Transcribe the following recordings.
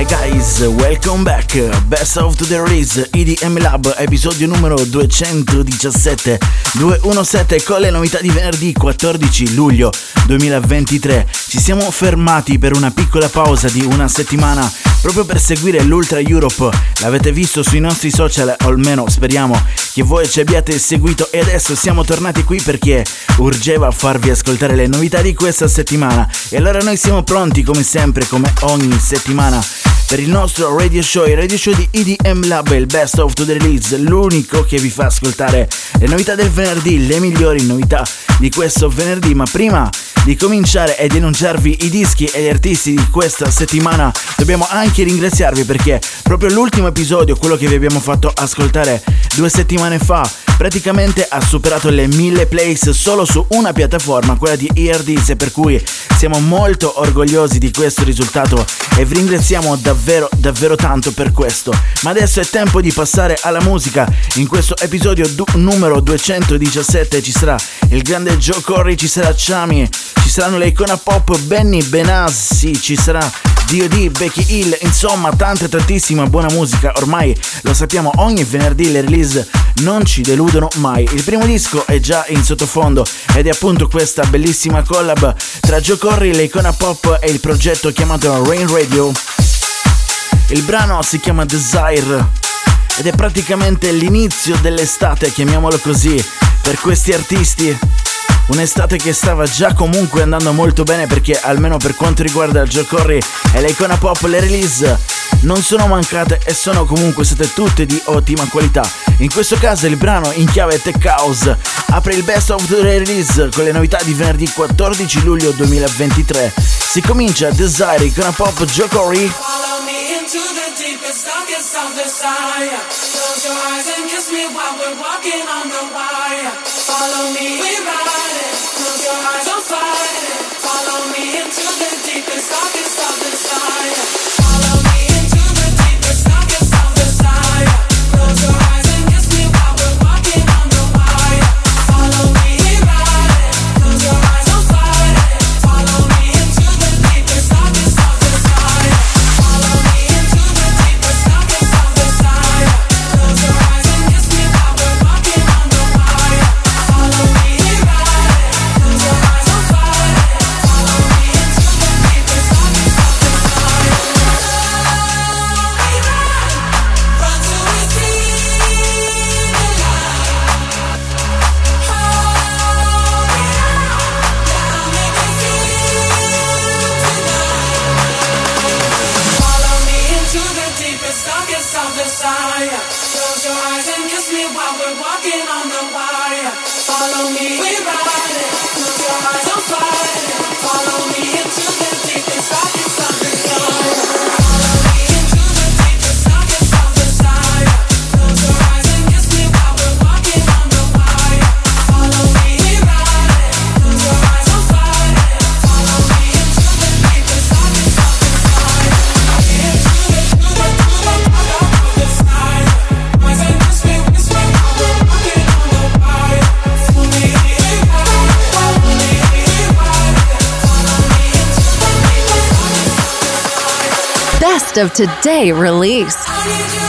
Hi guys, welcome back. Best of the Release EDM Lab, episodio numero 217 217 con le novità di venerdì 14 luglio 2023. Ci siamo fermati per una piccola pausa di una settimana proprio per seguire l'Ultra Europe. L'avete visto sui nostri social, o almeno speriamo che voi ci abbiate seguito e adesso siamo tornati qui perché urgeva farvi ascoltare le novità di questa settimana. E allora noi siamo pronti come sempre, come ogni settimana per il nostro radio show, il radio show di EDM Lab, il best of the release, l'unico che vi fa ascoltare le novità del venerdì, le migliori novità di questo venerdì. Ma prima di cominciare e di annunciarvi i dischi e gli artisti di questa settimana, dobbiamo anche ringraziarvi perché proprio l'ultimo episodio, quello che vi abbiamo fatto ascoltare due settimane fa, praticamente ha superato le 1000 plays solo su una piattaforma, quella di ERDs, per cui siamo molto orgogliosi di questo risultato e vi ringraziamo davvero davvero tanto per questo. Ma adesso è tempo di passare alla musica. In questo episodio du- numero 217 ci sarà il grande Joe Corey, ci sarà Chami, ci saranno le icona pop Benny Benassi, ci sarà D.O.D, Becky Hill, insomma tanta tantissima buona musica, ormai lo sappiamo ogni venerdì le release non ci deludono mai. Il primo disco è già in sottofondo ed è appunto questa bellissima collab tra Joe Corey, le icona pop e il progetto chiamato Rain Radio. Il brano si chiama Desire ed è praticamente l'inizio dell'estate, chiamiamolo così, per questi artisti. Un'estate che stava già comunque andando molto bene perché almeno per quanto riguarda Joe Corey e l'icona pop le release non sono mancate e sono comunque state tutte di ottima qualità. In questo caso il brano in chiave Tech House apre il best of the release con le novità di venerdì 14 luglio 2023. Si comincia Desire icona pop Joe wire. Follow me, we ride your eyes, don't fight. Follow me into the deepest, darkest of desire. Of Today release.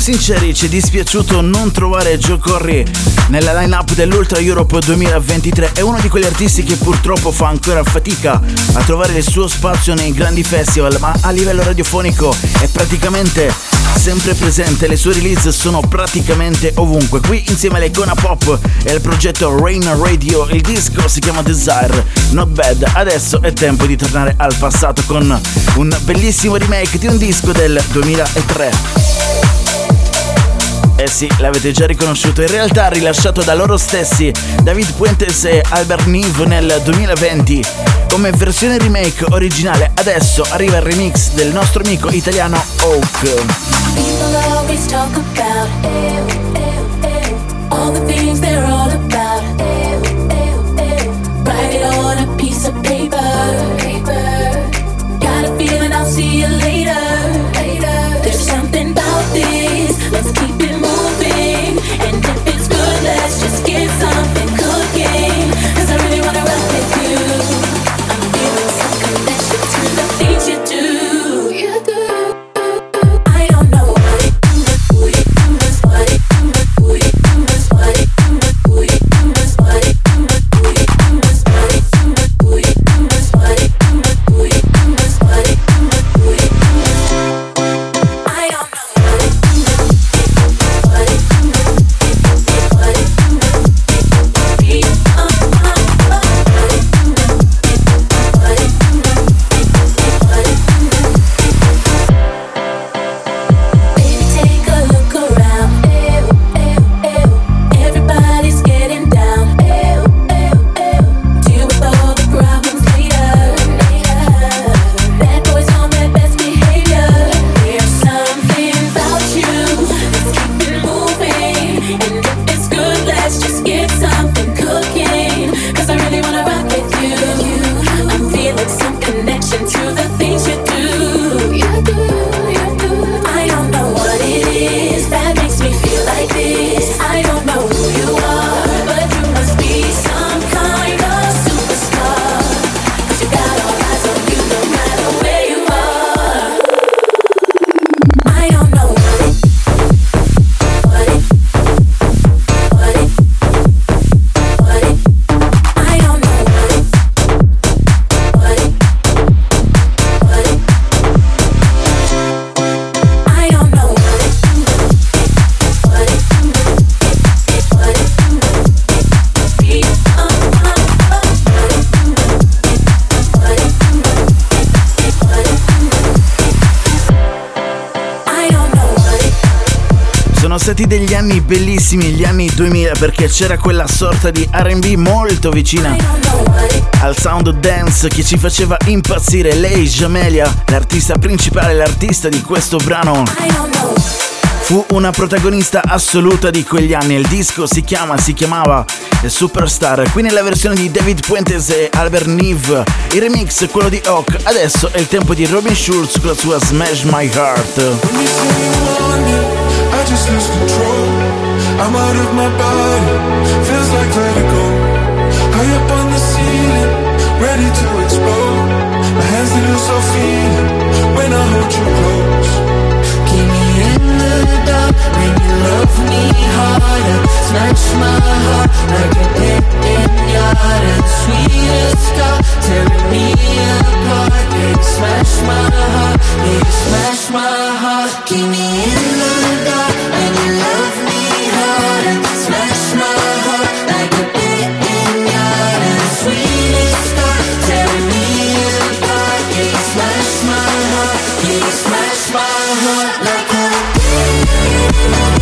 Sinceri, ci è dispiaciuto non trovare Joe Corry nella line-up dell'Ultra Europe 2023. È uno di quegli artisti che purtroppo fa ancora fatica a trovare il suo spazio nei grandi festival, ma a livello radiofonico è praticamente sempre presente, le sue release sono praticamente ovunque. Qui insieme all'Icona Pop e al progetto Rain Radio, il disco si chiama Desire, Not Bad. Adesso è tempo di tornare al passato con un bellissimo remake di un disco del 2003. Eh sì, l'avete già riconosciuto, in realtà rilasciato da loro stessi David Puentes e Albert Neve nel 2020 come versione remake originale. Adesso arriva il remix del nostro amico italiano Oak. Bellissimi, gli anni 2000, perché c'era quella sorta di RB molto vicina al sound dance che ci faceva impazzire. Lei, Jamelia, l'artista principale, l'artista di questo brano. Fu una protagonista assoluta di quegli anni. Il disco si chiama, si chiamava Superstar. Qui nella versione di David Puentes e Albert Neve. Il remix, quello di Hawk. Adesso è il tempo di Robin Schulz con la sua Smash My Heart. Just lose control. I'm out of my body, feels like vertigo. High up on the ceiling, ready to explode. My hands they lose all feeling when I hold you close. Keep me in the dark when you love me harder. Snatch my heart like a dead yard and sweetest scar, tearing me apart. Yeah, smash my heart, yeah, smash my heart. Keep me in the dark. Yeah.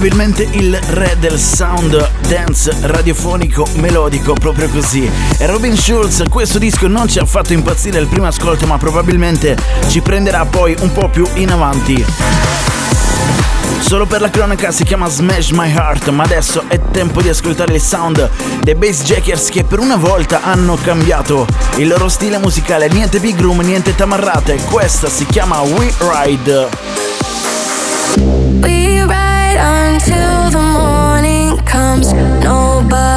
Probabilmente il re del sound dance radiofonico melodico, proprio così. E Robin Schulz, questo disco non ci ha fatto impazzire il primo ascolto, ma probabilmente ci prenderà poi un po' più in avanti. Solo per la cronaca si chiama Smash My Heart, ma adesso è tempo di ascoltare il sound dei Bass Jackers che per una volta hanno cambiato il loro stile musicale, niente big room, niente tamarrate, questa si chiama We Ride. We ride until the morning comes, nobody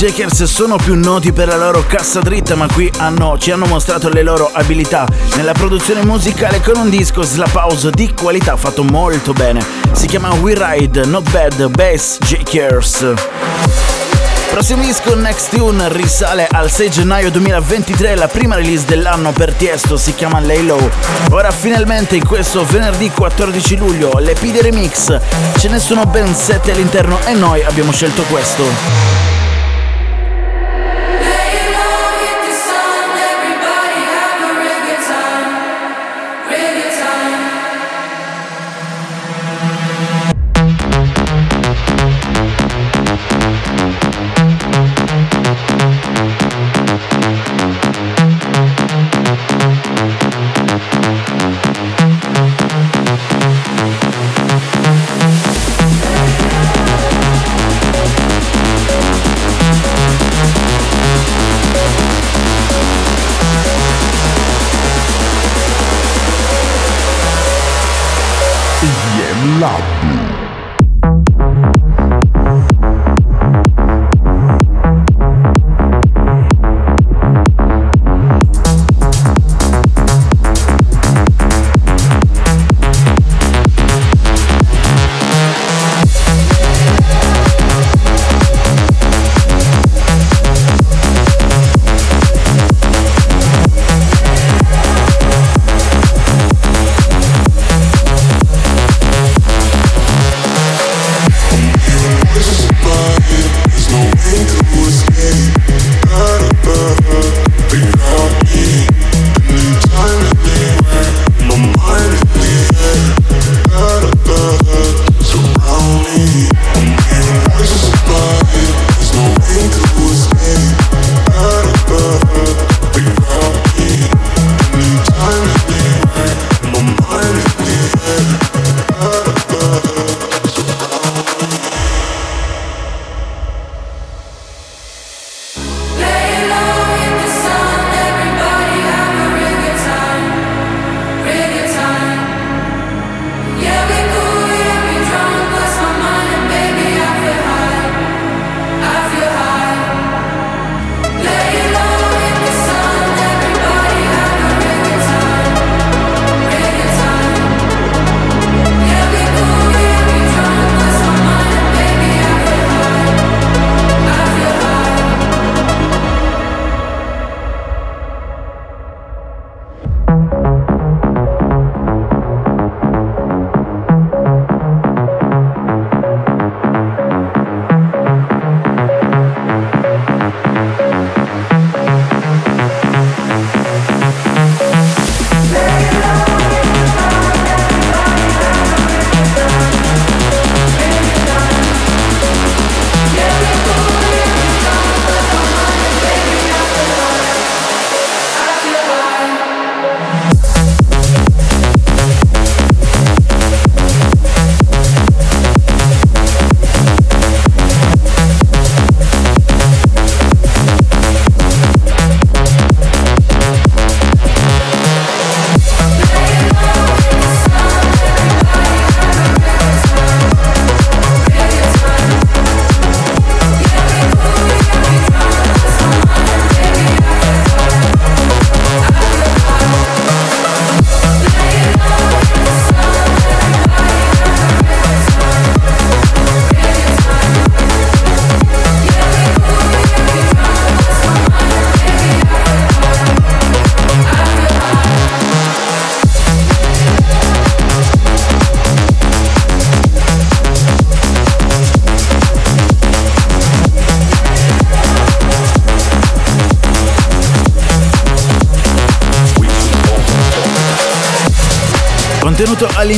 Jackers sono più noti per la loro cassa dritta, ma qui hanno- ci hanno mostrato le loro abilità nella produzione musicale con un disco slap house di qualità fatto molto bene. Si chiama We Ride, Not Bad, Bass Jackers. Prossimo disco Next Tune risale al 6 gennaio 2023, la prima release dell'anno per Tiesto si chiama Lay Low. Ora finalmente in questo venerdì 14 luglio l'EP remix, ce ne sono ben 7 all'interno e noi abbiamo scelto questo.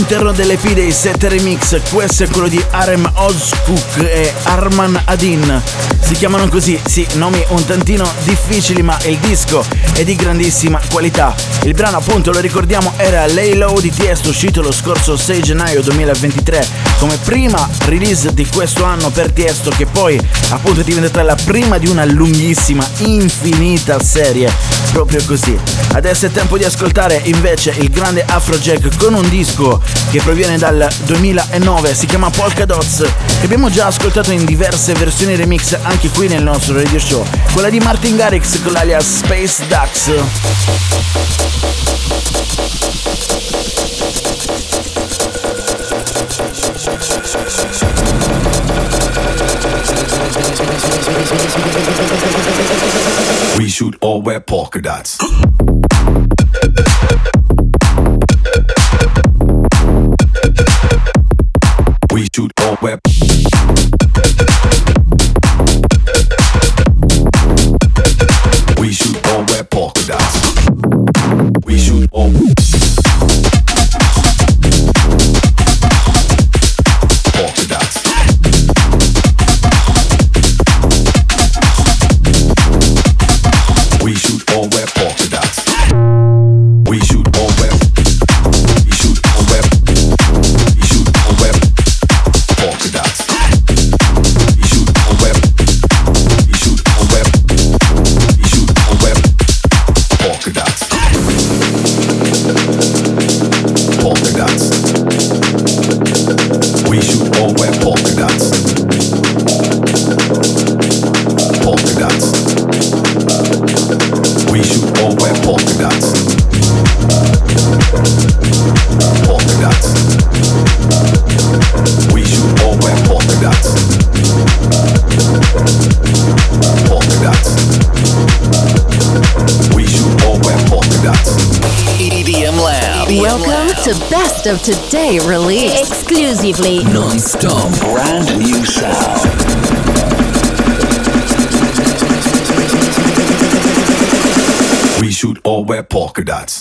All'interno dell'EP dei 7 remix, questo è quello di Arem Ozkuk e Arman Adin. Si chiamano così, sì, nomi un tantino difficili, ma il disco è di grandissima qualità. Il brano, appunto, lo ricordiamo, era Lay Low di Tiesto, uscito lo scorso 6 gennaio 2023 come prima release di questo anno per Tiesto, che poi appunto è diventata la prima di una lunghissima, infinita serie. Proprio così. Adesso è tempo di ascoltare invece il grande Afrojack con un disco che proviene dal 2009, si chiama Polka Dots, che abbiamo già ascoltato in diverse versioni remix anche qui nel nostro radio show, quella di Martin Garrix con l'alias Space Ducks. We shoot all wear polka dots. We shoot all wear. We shoot Best of Today release. Exclusively Non-stop. Brand new sound. We shoot all wear polka dots.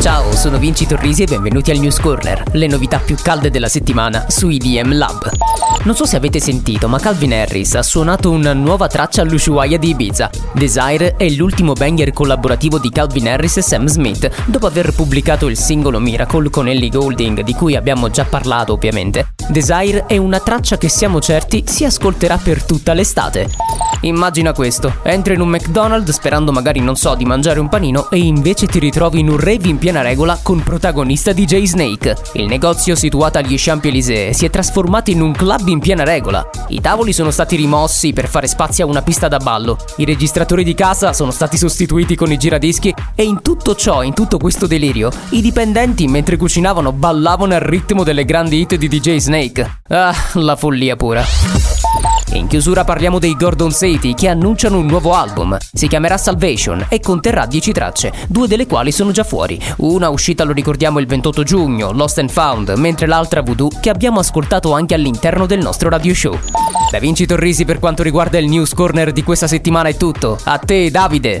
Ciao, sono Vinci Torrisi e benvenuti al News Corner, le novità più calde della settimana su IDM Lab. Non so se avete sentito, ma Calvin Harris ha suonato una nuova traccia all'Ushuaia di Ibiza. Desire è l'ultimo banger collaborativo di Calvin Harris e Sam Smith, dopo aver pubblicato il singolo Miracle con Ellie Goulding, di cui abbiamo già parlato ovviamente. Desire è una traccia che siamo certi si ascolterà per tutta l'estate. Immagina questo, entri in un McDonald's sperando magari non so di mangiare un panino e invece ti ritrovi in un rave in piena regola con protagonista DJ Snake. Il negozio situato agli Champs-Élysées si è trasformato in un club in piena regola. I tavoli sono stati rimossi per fare spazio a una pista da ballo, i registratori di casa sono stati sostituiti con i giradischi e in tutto ciò, in tutto questo delirio, i dipendenti mentre cucinavano ballavano al ritmo delle grandi hit di DJ Snake. Ah, la follia pura. In chiusura parliamo dei Gordon City che annunciano un nuovo album. Si chiamerà Salvation e conterrà 10 tracce, due delle quali sono già fuori. Una uscita lo ricordiamo il 28 giugno, Lost and Found, mentre l'altra Voodoo che abbiamo ascoltato anche all'interno del nostro radio show. Da Vinci Torrisi per quanto riguarda il news corner di questa settimana è tutto. A te Davide!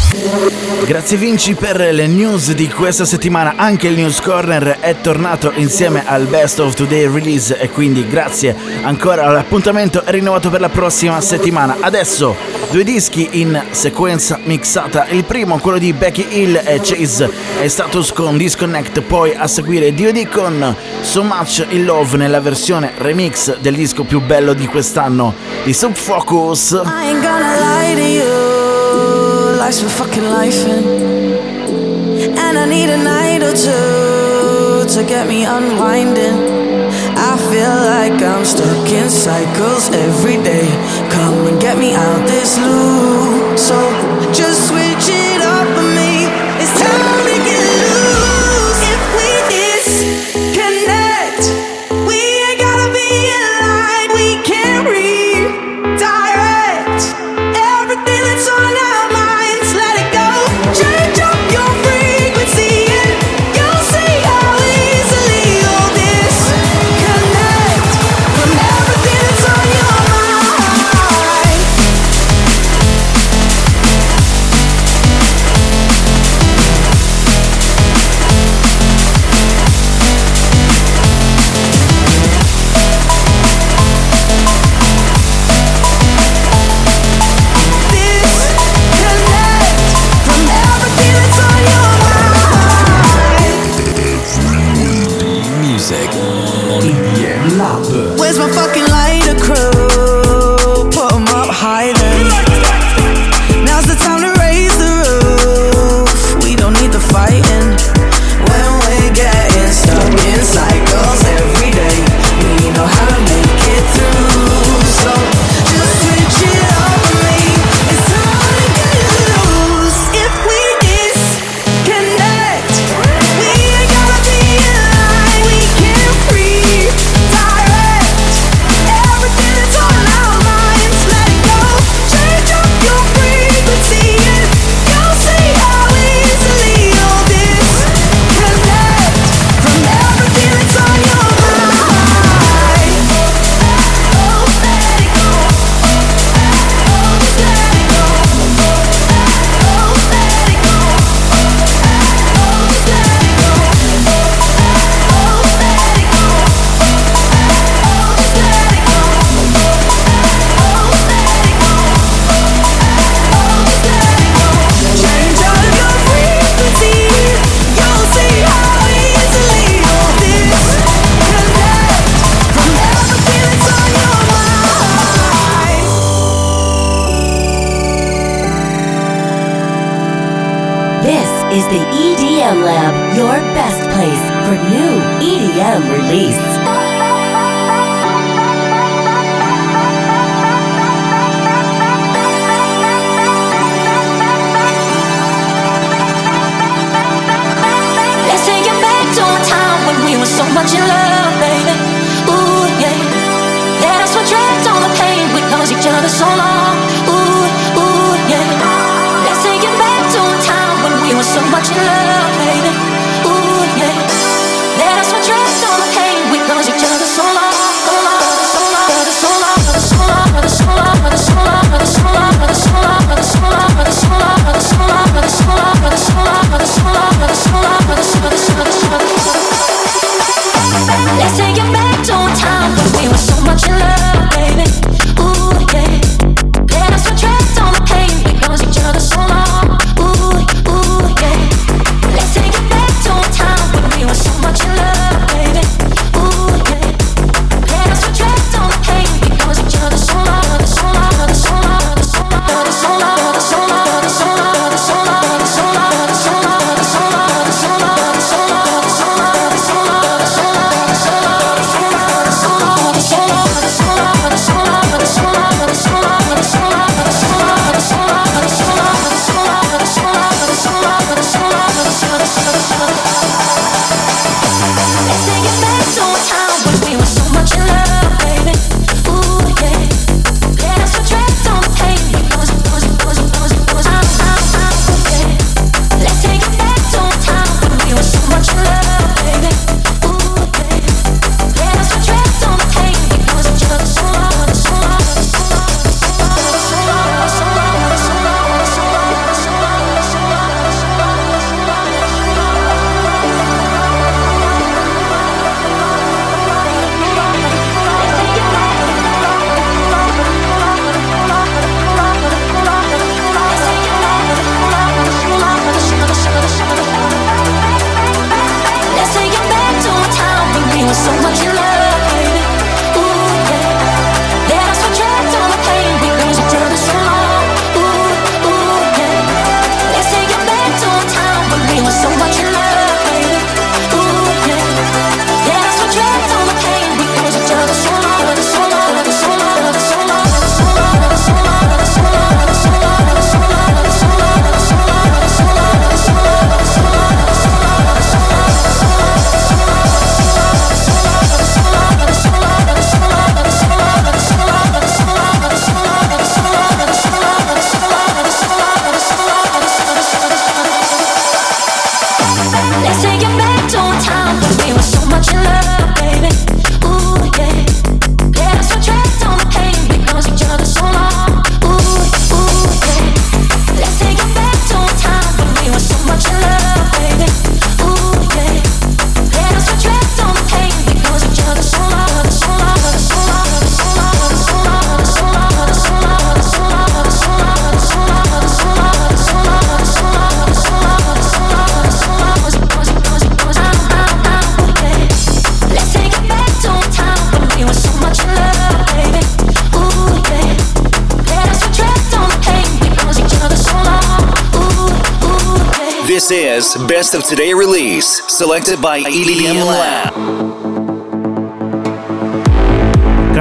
Grazie Vinci per le news di questa settimana, anche il News Corner è tornato insieme al Best of Today release e quindi grazie ancora all'appuntamento è rinnovato per la prossima settimana. Adesso due dischi in sequenza mixata, il primo quello di Becky Hill e Chase e Status con Disconnect, poi a seguire DOD con So Much in Love nella versione remix del disco più bello di quest'anno di Subfocus. I ain't gonna lie to Life's fucking life And I need a night or two to get me unwinding. I feel like I'm stuck in cycles every day. Come and get me out this loop. So just switch best of today release, selected by EDM Lab.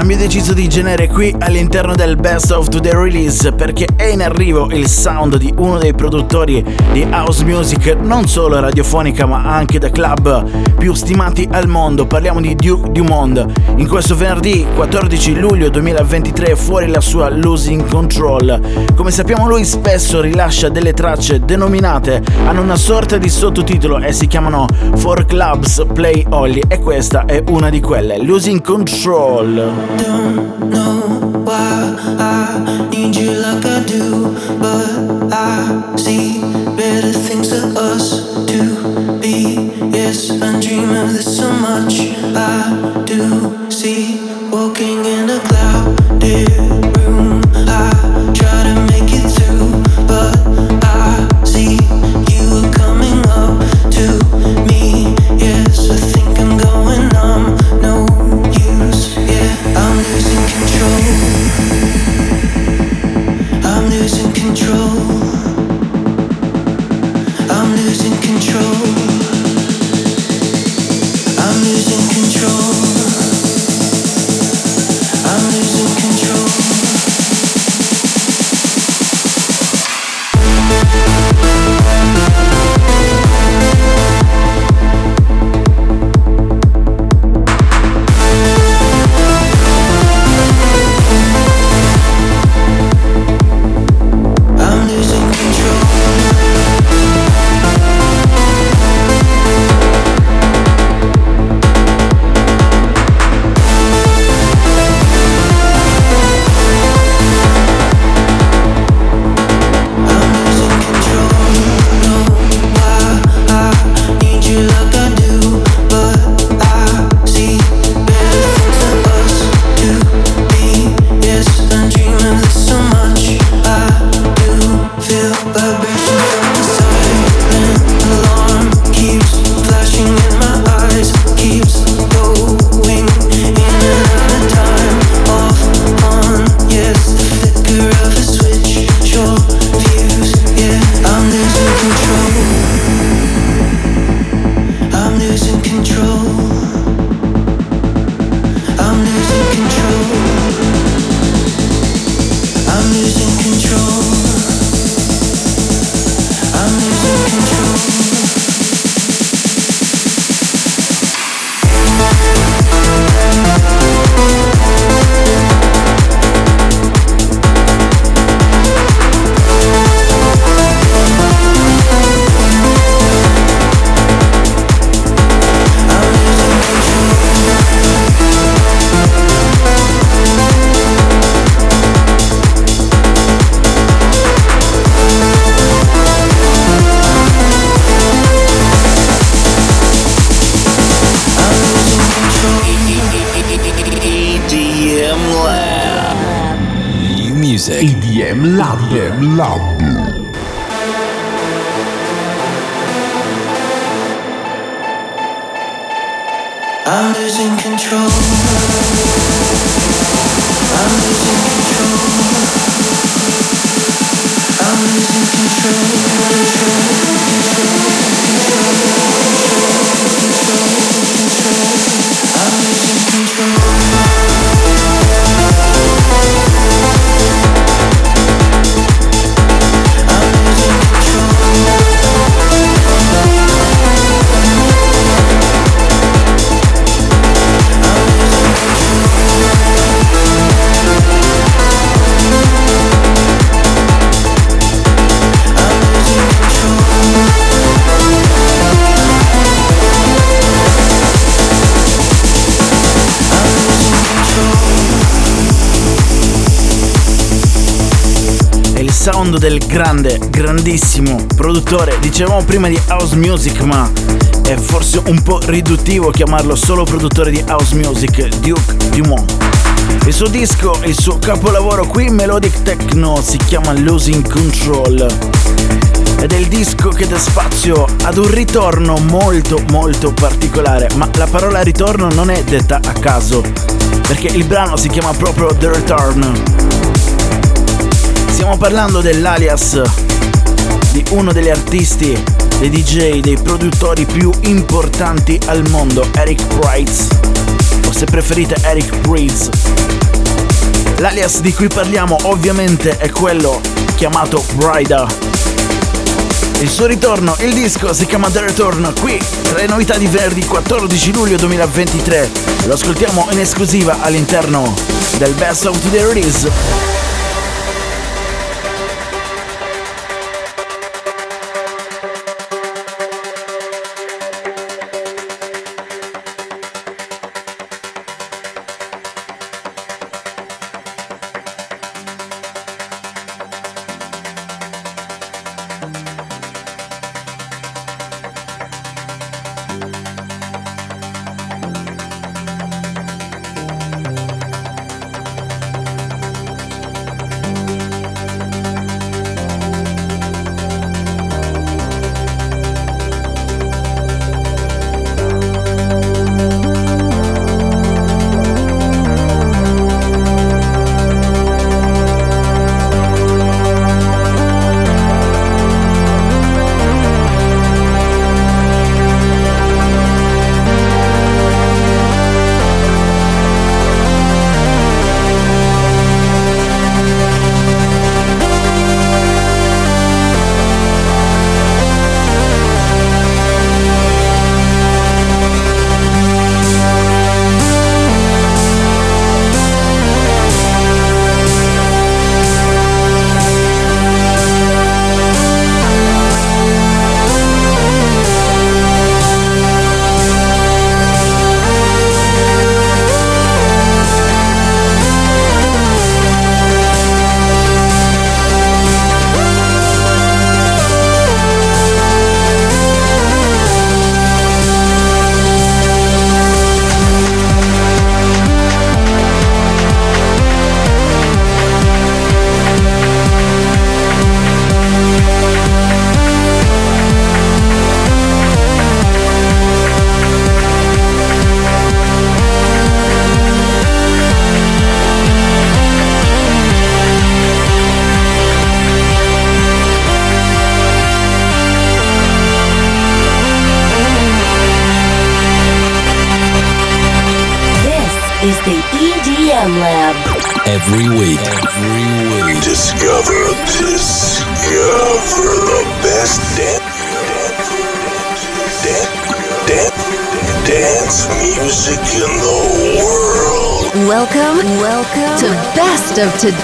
Cambio deciso di genere qui all'interno del Best of Today Release perché è in arrivo il sound di uno dei produttori di house music non solo radiofonica ma anche da club più stimati al mondo. Parliamo di Duke Dumont In questo venerdì 14 luglio 2023 fuori la sua Losing Control. Come sappiamo lui spesso rilascia delle tracce denominate hanno una sorta di sottotitolo e si chiamano For Clubs Play Holly e questa è una di quelle, Losing Control. see grande, grandissimo produttore. Dicevamo prima di house music, ma è forse un po' riduttivo chiamarlo solo produttore di house music, Duke Dumont. Il suo disco, il suo capolavoro qui, Melodic Techno, si chiama Losing Control. Ed è il disco che dà spazio ad un ritorno molto molto particolare, ma la parola ritorno non è detta a caso, perché il brano si chiama proprio The Return. Stiamo parlando dell'alias di uno degli artisti, dei DJ, dei produttori più importanti al mondo, Eric Price, o se preferite Eric Breeze. L'alias di cui parliamo ovviamente è quello chiamato Brida. Il suo ritorno, il disco si chiama The Return, qui tra le novità di venerdì 14 luglio 2023. Lo ascoltiamo in esclusiva all'interno del Best of the Release.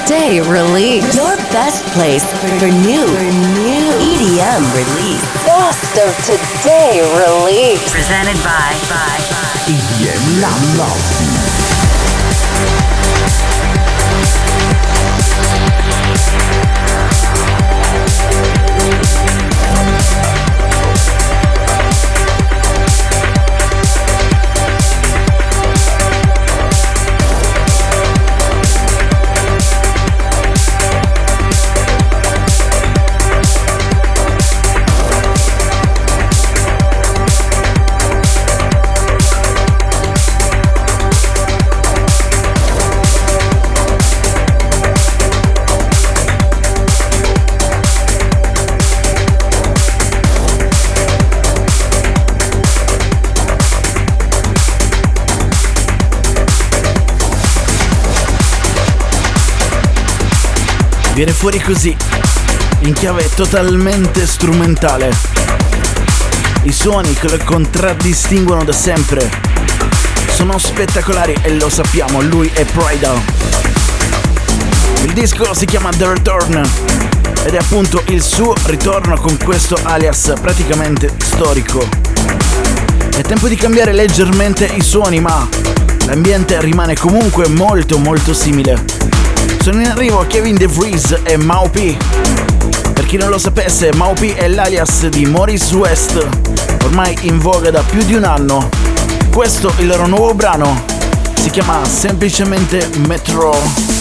Of Today Release. Your best place for new, for viene fuori così, in chiave totalmente strumentale. I suoni che lo contraddistinguono da sempre sono spettacolari e lo sappiamo, lui è Pridal. Il disco si chiama The Return ed è appunto il suo ritorno con questo alias praticamente storico. È tempo di cambiare leggermente i suoni, ma l'ambiente rimane comunque molto molto simile. Sono in arrivo Kevin De Vries e Mau P. Per chi non lo sapesse, Mau P è l'alias di Maurice West, ormai in voga da più di un anno. Questo il loro nuovo brano si chiama semplicemente Metro.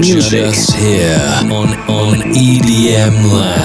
Music, just here on on EDM Lab.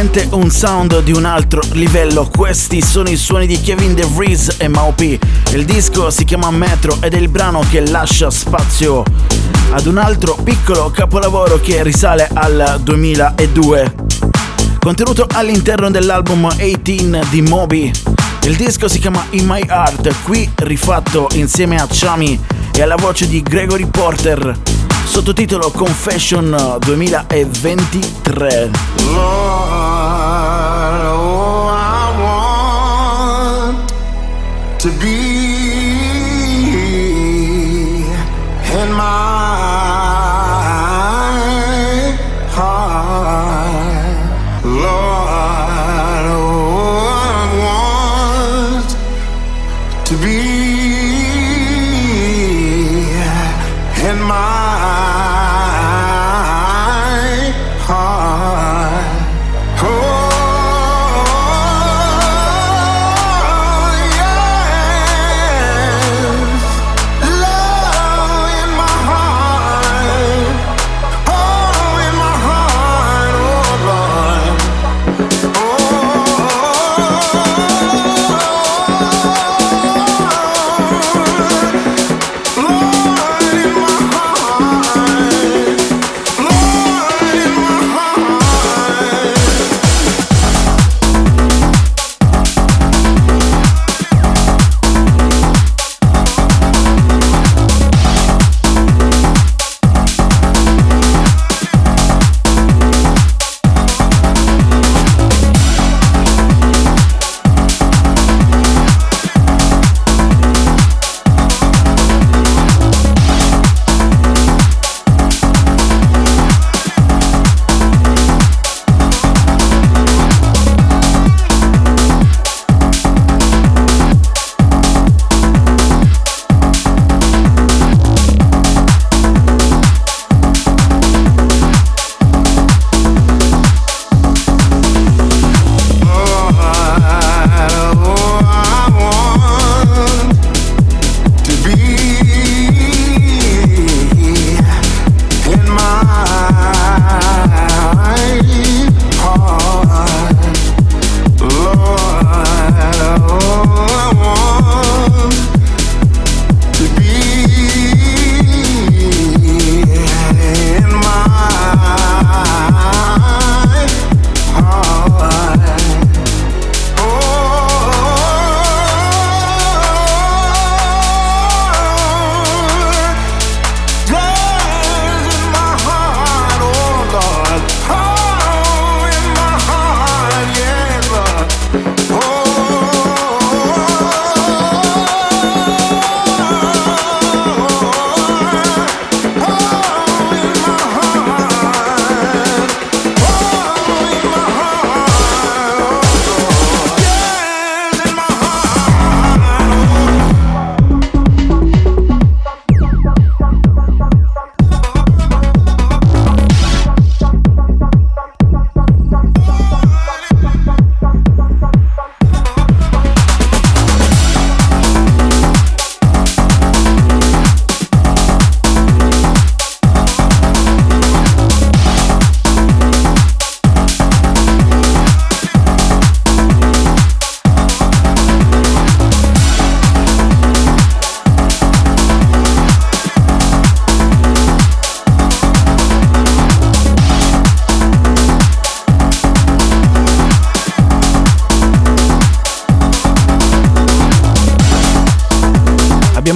Assolutamente un sound di un altro livello. Questi sono i suoni di Kevin De Vries e Mau P. Il disco si chiama Metro ed è il brano che lascia spazio ad un altro piccolo capolavoro che risale al 2002. Contenuto all'interno dell'album 18 di Moby. Il disco si chiama In My Heart, qui rifatto insieme a Chami e alla voce di Gregory Porter. Sottotitolo Confession 2023. Lord, oh,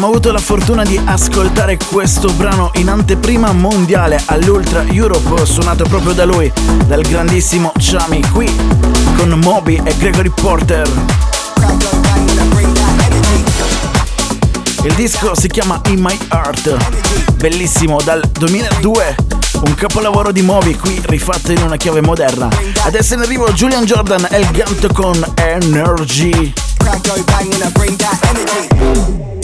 Abbiamo avuto la fortuna di ascoltare questo brano in anteprima mondiale all'Ultra Europe, suonato proprio da lui, dal grandissimo Chami, qui con Moby e Gregory Porter. Il disco si chiama In My Heart, bellissimo dal 2002, un capolavoro di Moby qui rifatto in una chiave moderna. Adesso in arrivo Julian Jordan e il Gant con Energy. Go bang when I bring that energy.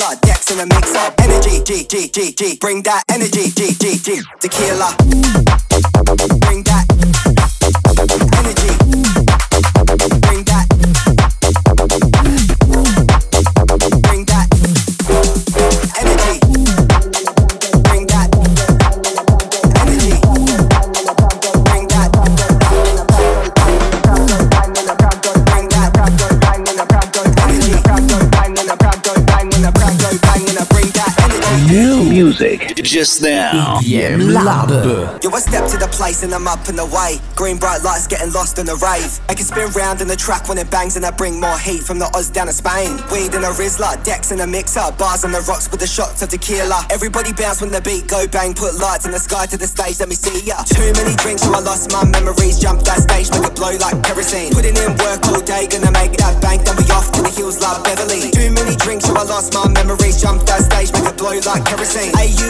Tesla, decks are a mix up. Energy, G, G, G, G. Bring that energy, G, G, G. Tequila. Bring that. Just now. EDM Lab. Yo, I step to the place and I'm up and away. Green bright lights getting lost in the rave. I can spin round in the track when it bangs and I bring more heat from the Oz down to Spain. Weed in a Rizla, decks in a mixer, bars on the rocks with the shots of tequila. Everybody bounce when the beat go bang, put lights in the sky to the stage, let me see ya. Too many drinks, so I lost my memories. Jump that stage, make it blow like kerosene. Putting in work all day, gonna make that bank, then we off to the hills like Beverly. Too many drinks, so I lost my memories. Jump that stage, make it blow like kerosene. AUS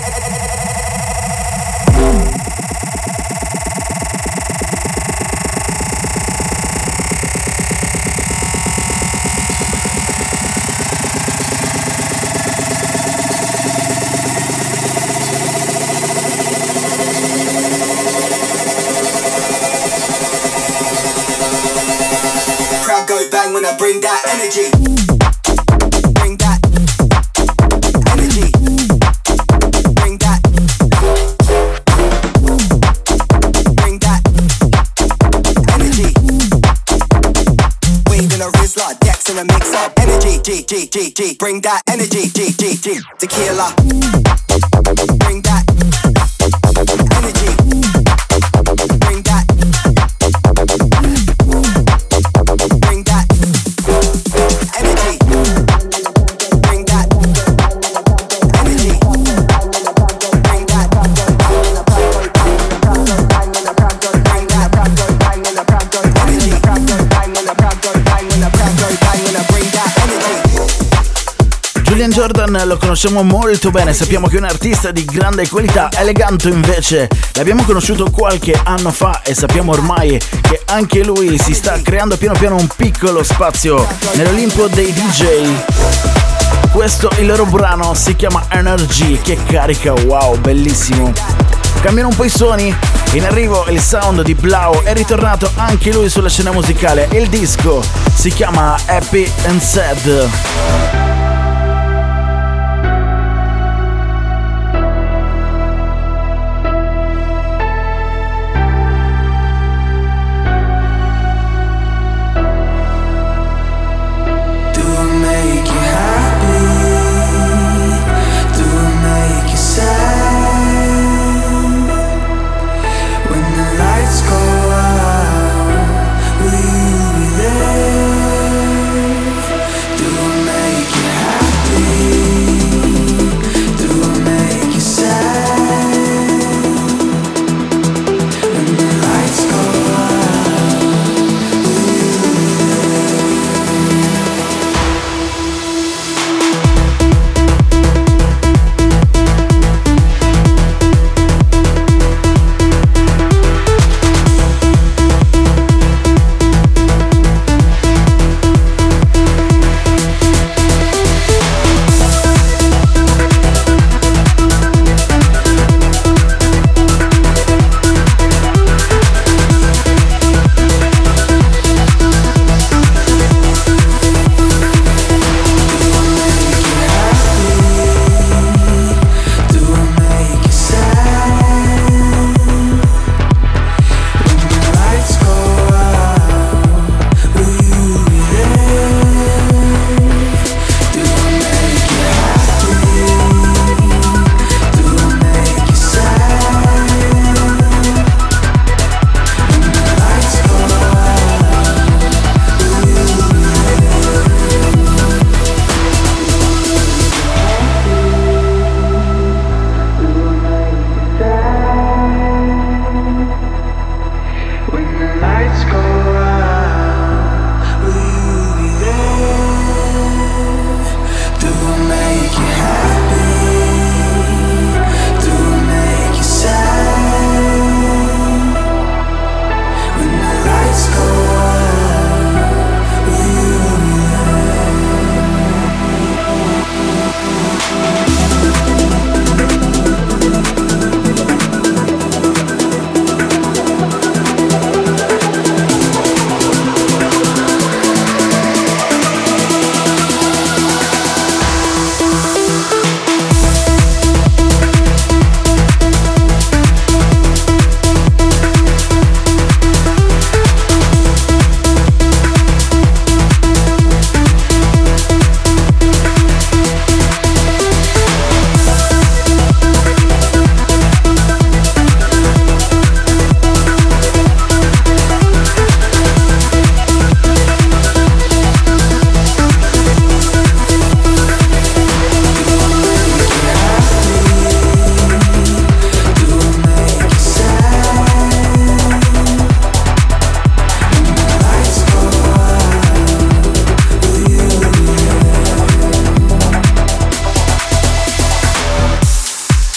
when I bring that energy. G, G, G, bring that energy, G, G, G, tequila. Bring that Jordan lo conosciamo molto bene, sappiamo che è un artista di grande qualità. Eleganto invece l'abbiamo conosciuto qualche anno fa e sappiamo ormai che anche lui si sta creando piano piano un piccolo spazio nell'Olimpo dei DJ. Questo il loro brano si chiama Energy, che carica, wow, bellissimo. Cambiano un po' i suoni, in arrivo il sound di Blau, è ritornato anche lui sulla scena musicale. Il disco si chiama Happy and Sad.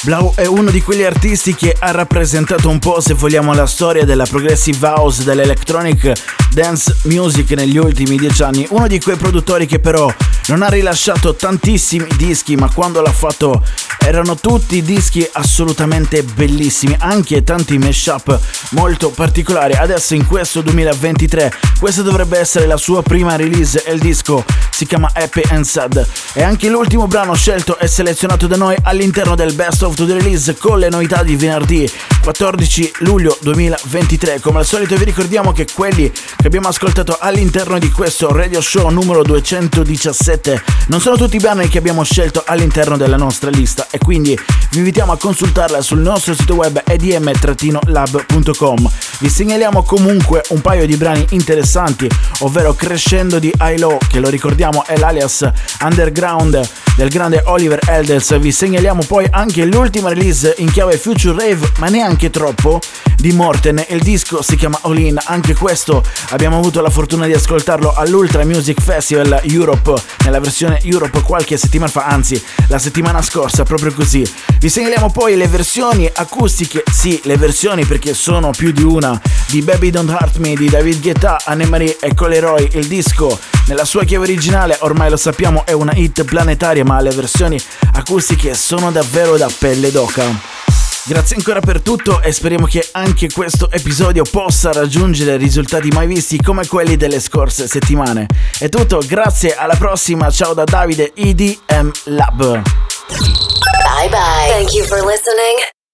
Blau è uno di quegli artisti che ha rappresentato un po', se vogliamo, la storia della progressive house, dell'electronic dance music negli ultimi dieci anni. Uno di quei produttori che però non ha rilasciato tantissimi dischi, ma quando l'ha fatto erano tutti dischi assolutamente bellissimi, anche tanti mashup molto particolari. Adesso in questo 2023 questa dovrebbe essere la sua prima release e il disco si chiama Happy and Sad. E anche l'ultimo brano scelto e selezionato da noi all'interno del Best of the Release con le novità di venerdì 14 luglio 2023. Come al solito vi ricordiamo che quelli che abbiamo ascoltato all'interno di questo radio show numero 217 non sono tutti i brani che abbiamo scelto all'interno della nostra lista e quindi vi invitiamo a consultarla sul nostro sito web edm-lab.com. Vi segnaliamo comunque un paio di brani interessanti, ovvero Crescendo di ILO, che lo ricordiamo è l'alias underground del grande Oliver Elders. Vi segnaliamo poi anche l'ultima release in chiave Future Rave, ma neanche troppo, di Morten. Il disco si chiama All In, anche questo abbiamo avuto la fortuna di ascoltarlo all'Ultra Music Festival Europe, nella versione Europe qualche settimana fa, anzi la settimana scorsa, proprio così. Vi segnaliamo poi le versioni acustiche, sì, le versioni perché sono più di una, di Baby Don't Hurt Me di David Guetta, Anne-Marie e Coleroy. Il disco nella sua chiave originale, ormai lo sappiamo, è una hit planetaria, ma le versioni acustiche sono davvero da pelle d'oca. Grazie ancora per tutto e speriamo che anche questo episodio possa raggiungere risultati mai visti come quelli delle scorse settimane. È tutto, grazie, alla prossima, ciao da Davide IDM Lab. Bye bye. Thank you for listening.